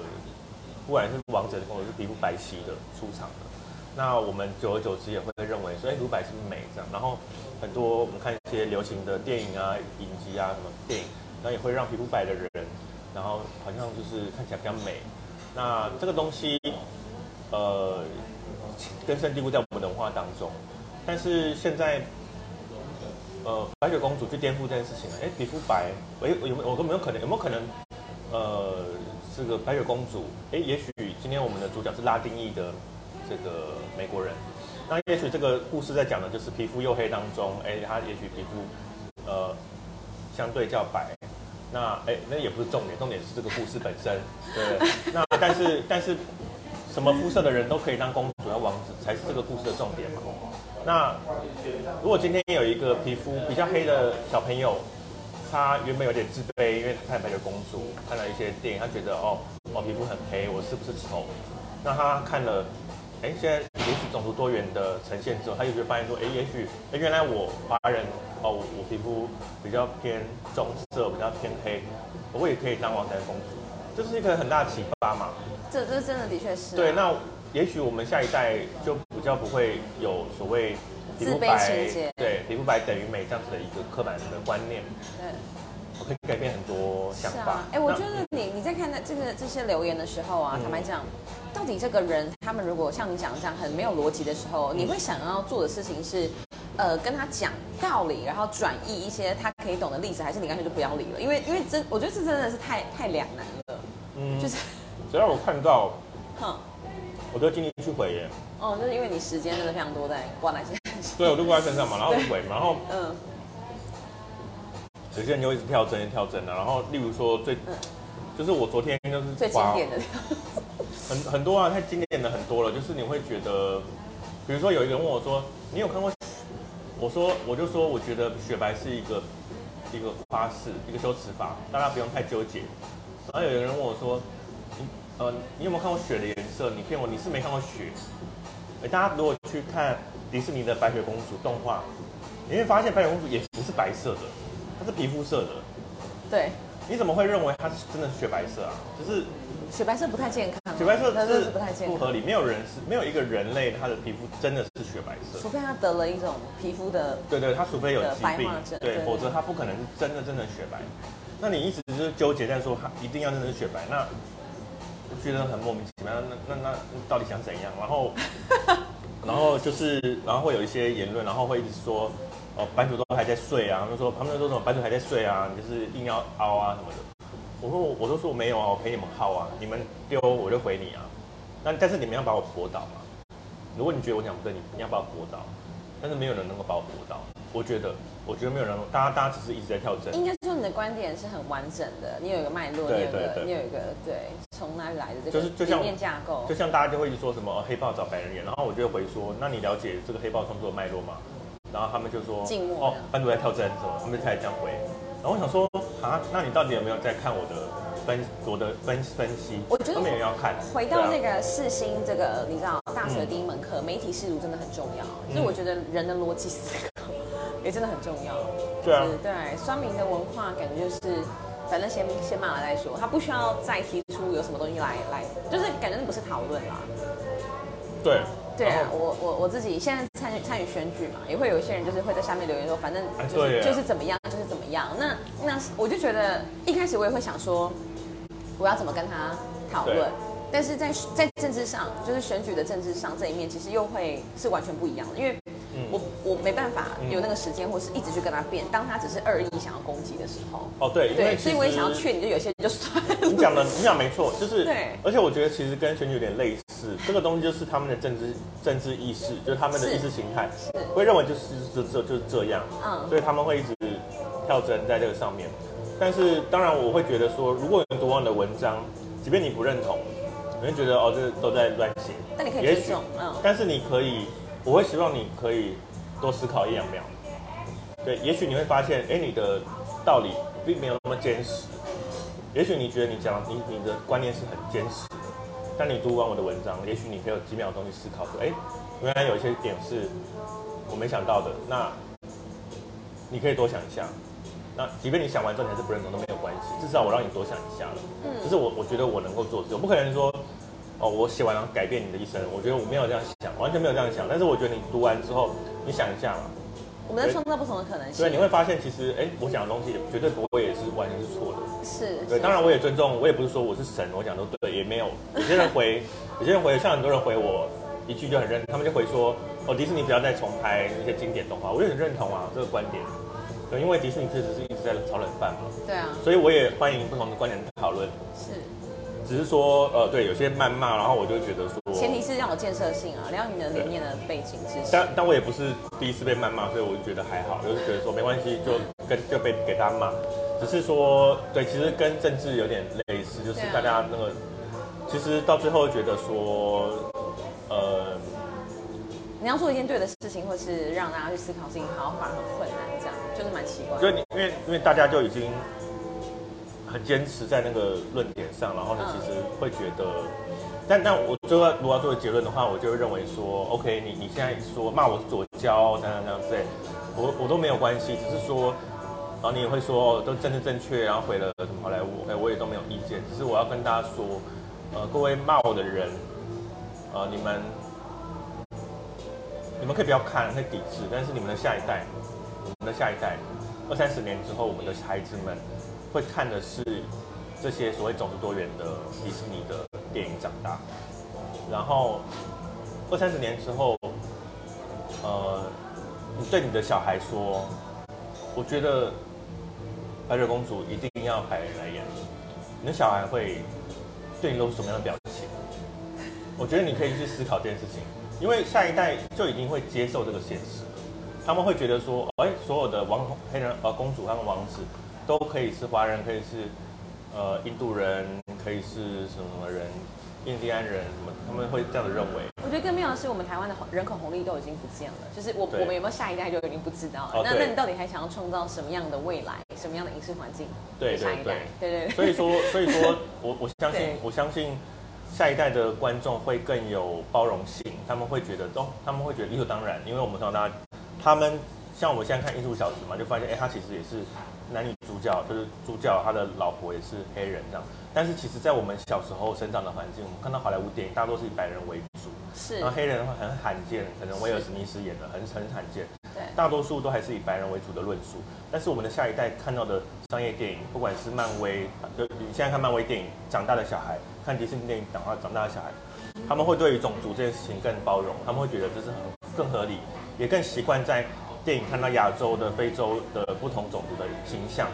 不管是王者的公主是皮肤白皙的出场的，那我们久而久之也会认为说，哎，乳白是不是美这样？然后很多我们看一些流行的电影啊、影集啊什么电影，然后也会让皮肤白的人，然后好像就是看起来比较美。那这个东西，呃，根深蒂固在我们的文化当中，但是现在。呃，白雪公主去颠覆这件事情了，哎，皮肤白，哎，有没有有没有可能有没有可能，呃，这个白雪公主，哎，也许今天我们的主角是拉丁裔的这个美国人，那也许这个故事在讲的就是皮肤黝黑当中，哎，他也许皮肤呃相对较白，那哎那也不是重点，重点是这个故事本身，对？那但是但是什么肤色的人都可以当公主要王子，才是这个故事的重点嘛。那如果今天有一个皮肤比较黑的小朋友，他原本有点自卑，因为他看白的公主，看了一些电影，他觉得哦，我皮肤很黑，我是不是丑？那他看了，哎，现在也许种族多元的呈现之后，他就会发现说，哎，也许，哎，原来我华人，哦，我我皮肤比较偏棕色，比较偏黑，我也可以当王子和公主，这是一个很大的启发嘛。这这真的的确是啊、对，那也许我们下一代就比较不会有所谓皮肤白对，皮肤白等于美这样子的一个刻板的观念，对。我可以改变很多想法。哎、我那觉得你你在看那这个这些留言的时候啊，嗯。坦白讲，到底这个人他们如果像你讲的这样很没有逻辑的时候，嗯。你会想要做的事情是，呃，跟他讲道理，然后转移一些他可以懂的例子，还是你干脆就不要理了？因为因为真，我觉得这真的是太太两难了，嗯。就是，只要我看到，哼，我就尽力去回耶。哦，就是因为你时间真的非常多在挂那些，对，我就挂在身上嘛，然后回，然后嗯，有些人就一直跳针，跳针的。然后例如说最，就是我昨天就是最经典的，很很多啊，太经典的很多了。就是你会觉得，比如说有一个人问我说：“你有看过？”我说，我就说，我觉得雪白是一个一个花式，一个修辞法，大家不用太纠结。然后有一个人问我说：“你呃，你有没有看过雪的颜色？你骗我，你是没看过雪。”哎，大家如果去看迪士尼的白雪公主动画，你会发现白雪公主也不是白色的，她是皮肤色的。对，你怎么会认为它是真的是雪白色啊？就是雪白色不太健康啊，雪白色它真的是是不太健康，不合理，没有人是没有一个人类他的皮肤真的是雪白色除。非他得了一种皮肤的，对对，他除非有疾病对，对否则他不可能是真的真的雪白。那你一直就是纠结在说他一定要真的是雪白，那我觉得很莫名其妙。那那那那到底想怎样？然后 然后就是，然后会有一些言论，然后会一直说，哦，版主都还在睡啊，他们说他们都说什么版主还在睡啊，你就是硬要凹啊什么的。我说我我都说我没有啊，我陪你们耗啊，你们丢我就回你啊。那但是你们要把我驳倒嘛。如果你觉得我讲不对，你你要把我驳倒，但是没有人能够把我驳倒。我觉得，我觉得没有人，大家大家只是一直在跳针。应该说你的观点是很完整的，你有一个脉络，你有一个你有一个对从哪里来的这个就是就像理念架构就。像大家就会一直说什么、哦黑豹找白人演，然后我就会回说，那你了解这个黑豹创作的脉络吗？然后他们就说，静默哦，班主在跳针什么，他们就开始这样回。然后我想说，啊，那你到底有没有在看我的分我的分分析？我觉得都没有要看。回到那个世新这个，你知道大学的第一门课，媒体试读真的很重要。所以我觉得人的逻辑思考也真的很重要。对啊就是对，酸民的文化感觉就是，反正先先骂了再说，他不需要再提出有什么东西来来，就是感觉那不是讨论啦。对对啊我我我自己现在参与参与选举嘛，也会有一些人就是会在下面留言说，反正就是就是怎么样就是怎么样。那那我就觉得一开始我也会想说，我要怎么跟他讨论，但是在在政治上，就是选举的政治上这一面，其实又会是完全不一样的，因为嗯我我没办法嗯有那个时间，或是一直去跟他辩。当他只是恶意想要攻击的时候，哦对，因为对，所以我也想要劝你，就有些人就算了。你讲的，你讲没错，就是对而且我觉得其实跟选举有点类似，这个东西就是他们的政治政治意识，就是他们的意识形态是，会认为就是这这就是这样，嗯所以他们会一直跳针在这个上面。但是当然我会觉得说，如果有人读完你的文章，即便你不认同，你会觉得哦这都在乱写，但你可以尊重，嗯，但是你可以，我会希望你可以多思考一两秒。对，也许你会发现，哎，你的道理并没有那么坚实。也许你觉得你讲你你的观念是很坚实的，但你读完我的文章，也许你可以有几秒钟去思考说，哎，原来有一些点是我没想到的。那你可以多想一下。那即便你想完之后你还是不认同都没有关系，至少我让你多想一下了。嗯，这是我我觉得我能够做的，我不可能说。哦，我写完然后改变你的一生，我觉得我没有这样想，完全没有这样想。但是我觉得你读完之后，你想一下嘛，我们在创造不同的可能性。对你会发现，其实哎，我讲的东西绝对不会也是完全是错的。是，对，当然我也尊重，我也不是说我是神，我讲都对，也没有。有些人回，有些人回，像很多人回我一句就很认，他们就回说，哦，迪士尼不要再重拍那些经典动画，我也很认同啊这个观点。对，因为迪士尼确实是一直在炒冷饭嘛，对啊，所以我也欢迎不同的观点讨论。是。只是说，呃，对，有些谩骂，然后我就觉得说，前提是要有建设性啊，了解你的理念的背景知识。但但我也不是第一次被谩骂，所以我就觉得还好，就是觉得说没关系，就跟就被给大家骂。只是说，对，其实跟政治有点类似，就是大家那个，其实到最后觉得说，呃，你要做一件对的事情，或是让大家去思考事情，好像反而很困难，这样就是蛮奇怪的。就你因为因为大家就已经很坚持在那个论点上，然后呢，嗯其实会觉得，但但我最后如果要做结论的话，我就会认为说，OK，你你现在说骂我是左交，等等等等之类，我我都没有关系，只是说，然后你也会说哦都政治正确，然后毁了什么好莱坞，哎，我也都没有意见，只是我要跟大家说，呃，各位骂我的人，呃，你们你们可以不要看，可以抵制，但是你们的下一代，我们的下一代，二三十年之后，我们的孩子们会看的是这些所谓种族多元的迪士尼的电影长大，然后二三十年之后，呃，你对你的小孩说，我觉得白雪公主一定要白人来演，你的小孩会对你露出什么样的表情？我觉得你可以去思考这件事情，因为下一代就已经会接受这个现实，他们会觉得说，哎，所有的王黑人呃公主和王子都可以是华人，可以是呃印度人，可以是什么人，印第安人什么，他们会这样的认为。我觉得更妙的是，我们台湾的人口红利都已经不见了，就是我我们有没有下一代就已经不知道了。哦那那你到底还想要创造什么样的未来，什么样的影视环境对给下一代？对对对。所以说，所以说我我相信，我相信下一代的观众会更有包容性，他们会觉得哦，他们会觉得理所当然，因为我们从小到大，他们像我们现在看《艺术小子》嘛，就发现哎，他其实也是男女主角，就是主角他的老婆也是黑人这样。但是其实，在我们小时候生长的环境，我们看到好莱坞电影大多是以白人为主，是然后黑人的话很罕见，可能威尔史密斯演的很很罕见。对大多数都还是以白人为主的论述。但是我们的下一代看到的商业电影，不管是漫威，就你现在看漫威电影长大的小孩，看迪士尼电影长大长大的小孩，他们会对于种族这件事情更包容，他们会觉得这是很更合理，也更习惯在电影看到亚洲的、非洲的不同种族的形象。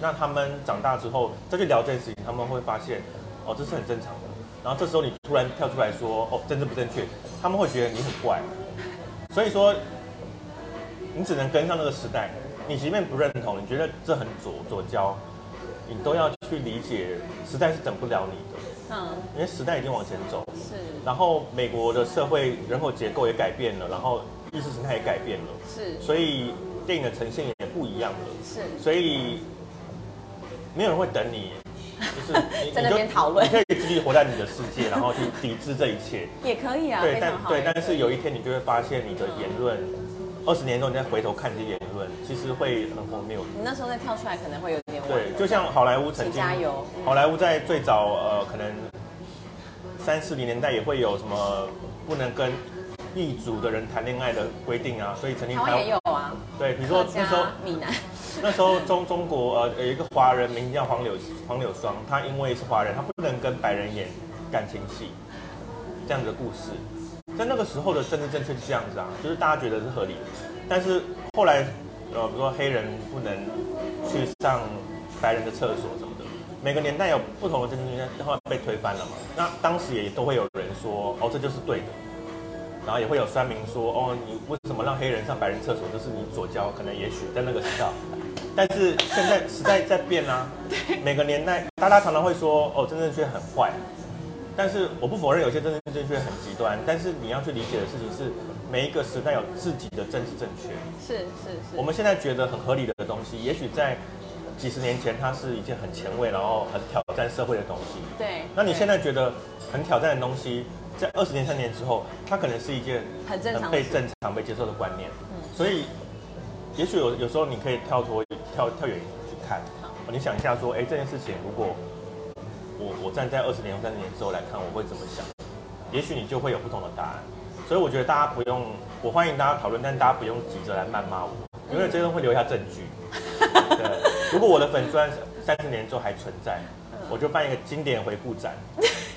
那他们长大之后再去聊这件事情，他们会发现，哦，这是很正常的。然后这时候你突然跳出来说，哦，政治不正确，他们会觉得你很怪。所以说，你只能跟上那个时代。你即便不认同，你觉得这很左左交，你都要去理解，时代是等不了你的。嗯，因为时代已经往前走。是。然后美国的社会人口结构也改变了，然后意识形态也改变了。是。所以电影的呈现也不一样了。是。所以没有人会等你，就是在那边讨论，你可以继续活在你的世界，然后去抵制这一切。也可以啊，对，但对，但是有一天你就会发现你的言论。二十年之后，你再回头看这些言论，其实会很荒谬。你那时候再跳出来，可能会有点晚。对，就像好莱坞曾经，加油！好莱坞在最早呃，可能三四零年代也会有什么不能跟异族的人谈恋爱的规定啊，所以曾经台湾也有啊。对，比如说那时候闽南，那时候中中国呃有一个华人名叫黄柳黄柳霜，他因为是华人，他不能跟白人演感情戏，这样的故事。在那个时候的政治正确是这样子啊，就是大家觉得是合理的，但是后来，呃，比如说黑人不能去上白人的厕所什么的，每个年代有不同的政治正确，后来被推翻了嘛。那当时也都会有人说，哦，这就是对的，然后也会有酸民说，哦，你为什么让黑人上白人厕所？这是你左交，可能也许在那个时代，但是现在时代在变啊，每个年代，大家常常会说，哦，政治正确很坏。但是我不否认有些政治正确很极端，但是你要去理解的事情是，每一个时代有自己的政治正确。是是是。我们现在觉得很合理的东西，也许在几十年前它是一件很前卫，然后很挑战社会的东西。对。那你现在觉得很挑战的东西，在二十年、三年之后，它可能是一件很正常、被正常、被接受的观念。嗯。所以，也许有有时候你可以跳脱、跳跳远去看，你想一下说，哎，这件事情如果。我我站在二十年或三十年之后来看，我会怎么想？也许你就会有不同的答案。所以我觉得大家不用，我欢迎大家讨论，但大家不用急着来谩骂我，因为这个会留下证据。对，如果我的粉砖三十年之后还存在，我就办一个经典回顾展。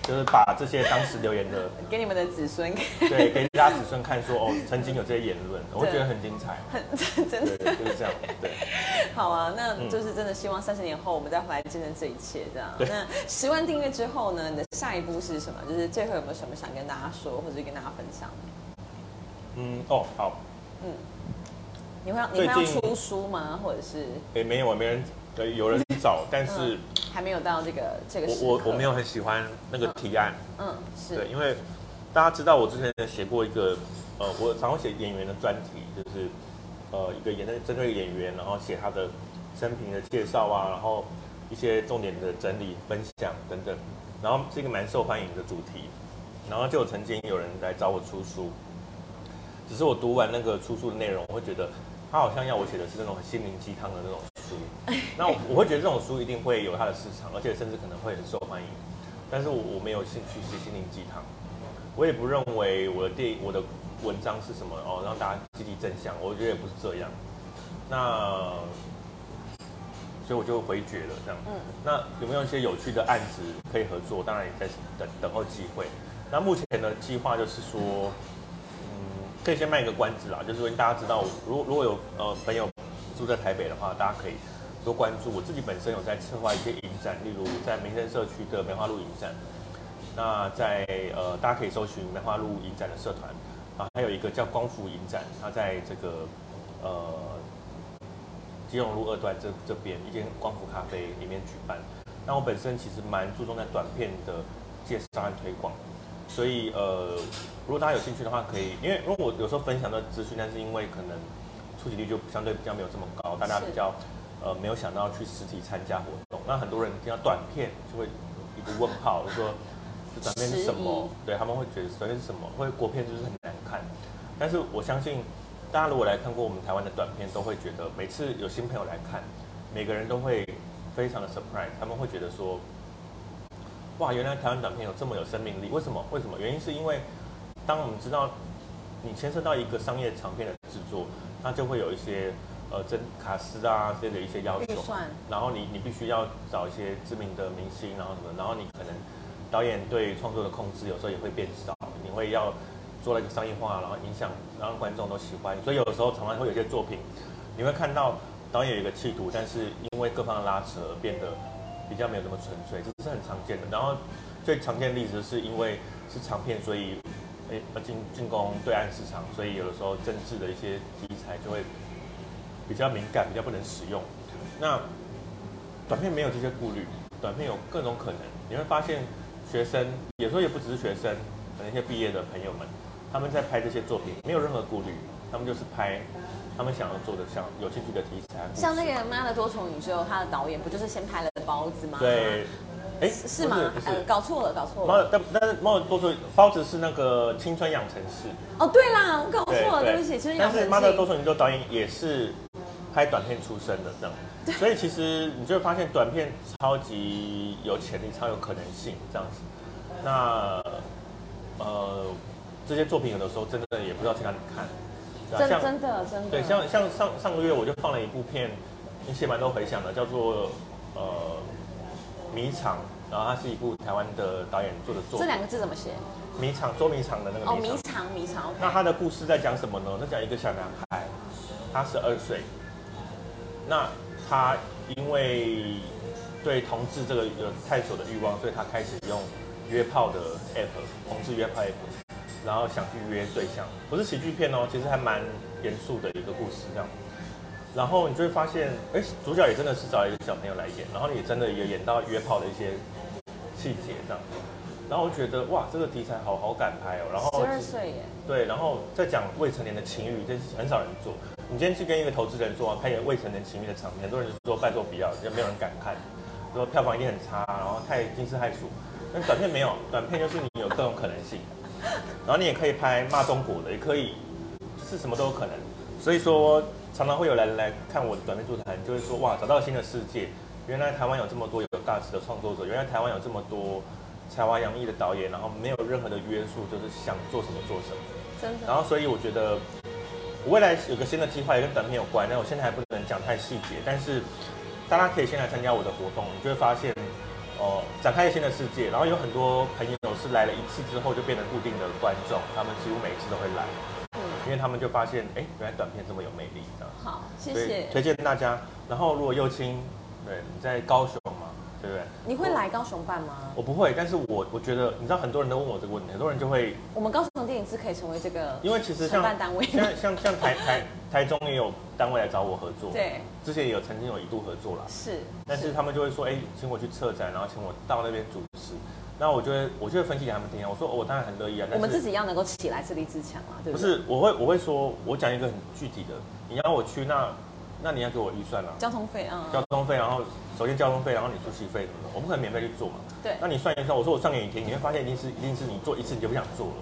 就是把这些当时留言的给你们的子孙，对，给大家子孙看，说哦，曾经有这些言论，我会觉得很精彩，很 真的就是这样。对，好啊，那就是真的希望三十年后我们再回来见证这一切，这样。那十万订阅之后呢，你的下一步是什么？就是最后有没有什么想跟大家说，或者跟大家分享？嗯，哦，好，嗯，你会要你会要出书吗？或者是？哎，没有啊，没人。对，有人找，但是还没有到这个这个。我我我没有很喜欢那个提案。嗯，是对，因为大家知道我之前写过一个，呃，我常会写演员的专题，就是呃一个演的针对演员，然后写他的生平的介绍啊，然后一些重点的整理分享等等，然后是一个蛮受欢迎的主题，然后就曾经有人来找我出书，只是我读完那个出书的内容，我会觉得他好像要我写的是那种心灵鸡汤的那种书。那我会觉得这种书一定会有它的市场，而且甚至可能会很受欢迎。但是我我没有兴趣写心灵鸡汤，我也不认为我的电我的文章是什么哦，让大家积极正向。我觉得也不是这样。那所以我就回绝了这样。嗯。那有没有一些有趣的案子可以合作？当然也在等等候机会。那目前的计划就是说，嗯，可以先卖一个关子啦，就是说大家知道，如果如果有呃朋友。住在台北的话，大家可以多关注。我自己本身有在策划一些影展，例如在民生社区的梅花鹿影展。那在呃，大家可以搜寻梅花鹿影展的社团啊，还有一个叫光伏影展，它在这个呃金融路二段这这边一间光伏咖啡里面举办。那我本身其实蛮注重在短片的介绍和推广，所以呃，如果大家有兴趣的话，可以，因为如果我有时候分享的资讯，但是因为可能。出席率就相对比较没有这么高，大家比较呃没有想到去实体参加活动。那很多人听到短片就会一个问号，就说这短片是什么？对他们会觉得短片是什么？会国片就是很难看。但是我相信大家如果来看过我们台湾的短片，都会觉得每次有新朋友来看，每个人都会非常的 surprise。他们会觉得说，哇，原来台湾短片有这么有生命力。为什么？为什么？原因是因为当我们知道你牵涉到一个商业长片的制作。那就会有一些呃真卡司啊这类的一些要求然后你你必须要找一些知名的明星，然后什么，然后你可能导演对创作的控制有时候也会变少，你会要做了一个商业化，然后影响让观众都喜欢，所以有的时候常常会有一些作品，你会看到导演有一个企图，但是因为各方的拉扯而变得比较没有那么纯粹，这是很常见的。然后最常见的例子是因为是长片，所以诶进进攻对岸市场，所以有的时候政治的一些题材就会比较敏感，比较不能使用。那短片没有这些顾虑，短片有各种可能。你会发现，学生有时候也不只是学生，可能一些毕业的朋友们，他们在拍这些作品没有任何顾虑，他们就是拍他们想要做的、像有兴趣的题材。像那个《妈的多重宇宙》，他的导演不就是先拍了包子吗？，对，哎，是吗？搞错了，搞错猫了。但但是猫的多重包子是那个青春养成式，哦，对啦，我搞错了，对不起，就是但是妈的多琳。重宇宙导演也是拍短片出身的这样，所以其实你就会发现短片超级有潜力，超有可能性这样子。那呃这些作品有的时候真的也不知道去哪里看，真像真的真的。对，像像上上个月我就放了一部片，引起蛮多回响的，叫做呃《迷藏》，然后它是一部台湾的导演做的作品，这两个字怎么写？迷藏捉迷藏的那个哦，迷藏迷。藏迷藏。那他的故事在讲什么呢？那讲一个小男孩，他十二岁，那他因为对同志这个有探索的欲望，所以他开始用约炮的 app，同志约炮 app，然后想去约对象，不是喜剧片哦，其实还蛮严肃的一个故事这样。然后你就会发现，哎，主角也真的是找一个小朋友来演，然后也真的也演到约炮的一些细节这样。然后我觉得哇，这个题材好好敢拍哦。然后十二岁耶，对，然后再讲未成年的情欲，这是很少人做。你今天去跟一个投资人做，拍一个未成年情欲的场面，很多人就说拜托不要，就没有人敢看，说票房一定很差，然后太惊世骇俗。但短片没有，短片就是你有各种可能性，然后你也可以拍骂中国的，也可以，就是什么都有可能。所以说，常常会有人来看我的短片座谈，就会说哇，找到新的世界，原来台湾有这么多有大志的创作者，原来台湾有这么多才华洋溢的导演，然后没有任何的约束，就是想做什么做什么。真的。然后所以我觉得，我未来有个新的计划也跟短片有关，但我现在还不能讲太细节。但是大家可以先来参加我的活动，你就会发现，哦、展开新的世界。然后有很多朋友是来了一次之后就变成固定的观众，他们几乎每一次都会来，嗯，因为他们就发现，哎，原来短片这么有魅力这样。好，谢谢。推荐大家。然后如果右青，对你在高雄吗，对不对？你会来高雄办吗？我不会，但是我我觉得，你知道很多人都问我这个问题，很多人就会我们高雄电影是可以成为这个因为其实像单位像像像台台台中也有单位来找我合作，，对，之前也有曾经有一度合作啦，是，但是他们就会说，哎、请我去策展，然后请我到那边主持，那我就会我就会分析给他们听啊，我说、哦我当然很乐意啊，我们自己要能够起来自立自强啊，对对？不是我会我会说，我讲一个很具体的，你要我去那那你要给我预算啊，交通费啊，交通费，然后首先交通费，然后你出席费什么的，我不可能免费去做嘛。对那你算一算，我说我上给你听，你会发现一定是一定是你做一次你就不想做了，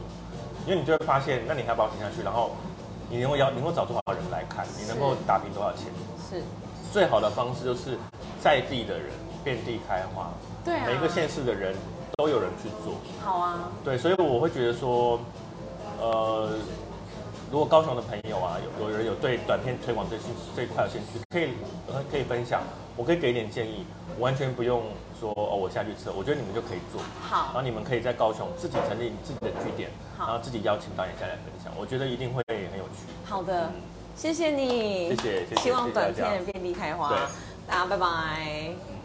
因为你就会发现，那你还要把我请下去，然后你能够邀能够找多少人来看，你能够打平多少钱？是，最好的方式就是在地的人遍地开花，对啊，每一个县市的人都有人去做。好啊，对，所以我会觉得说，呃，如果高雄的朋友啊，有有人有对短片推广这兴这一块有兴趣，可以呃可以分享，我可以给一点建议，完全不用说哦我下去测，我觉得你们就可以做，好。然好后，你们可以在高雄自己成立自己的据点，然后自己邀请导演下来分享，我觉得一定会很有趣。好的，谢谢你，谢谢谢谢希望短片遍地开花，大家拜拜。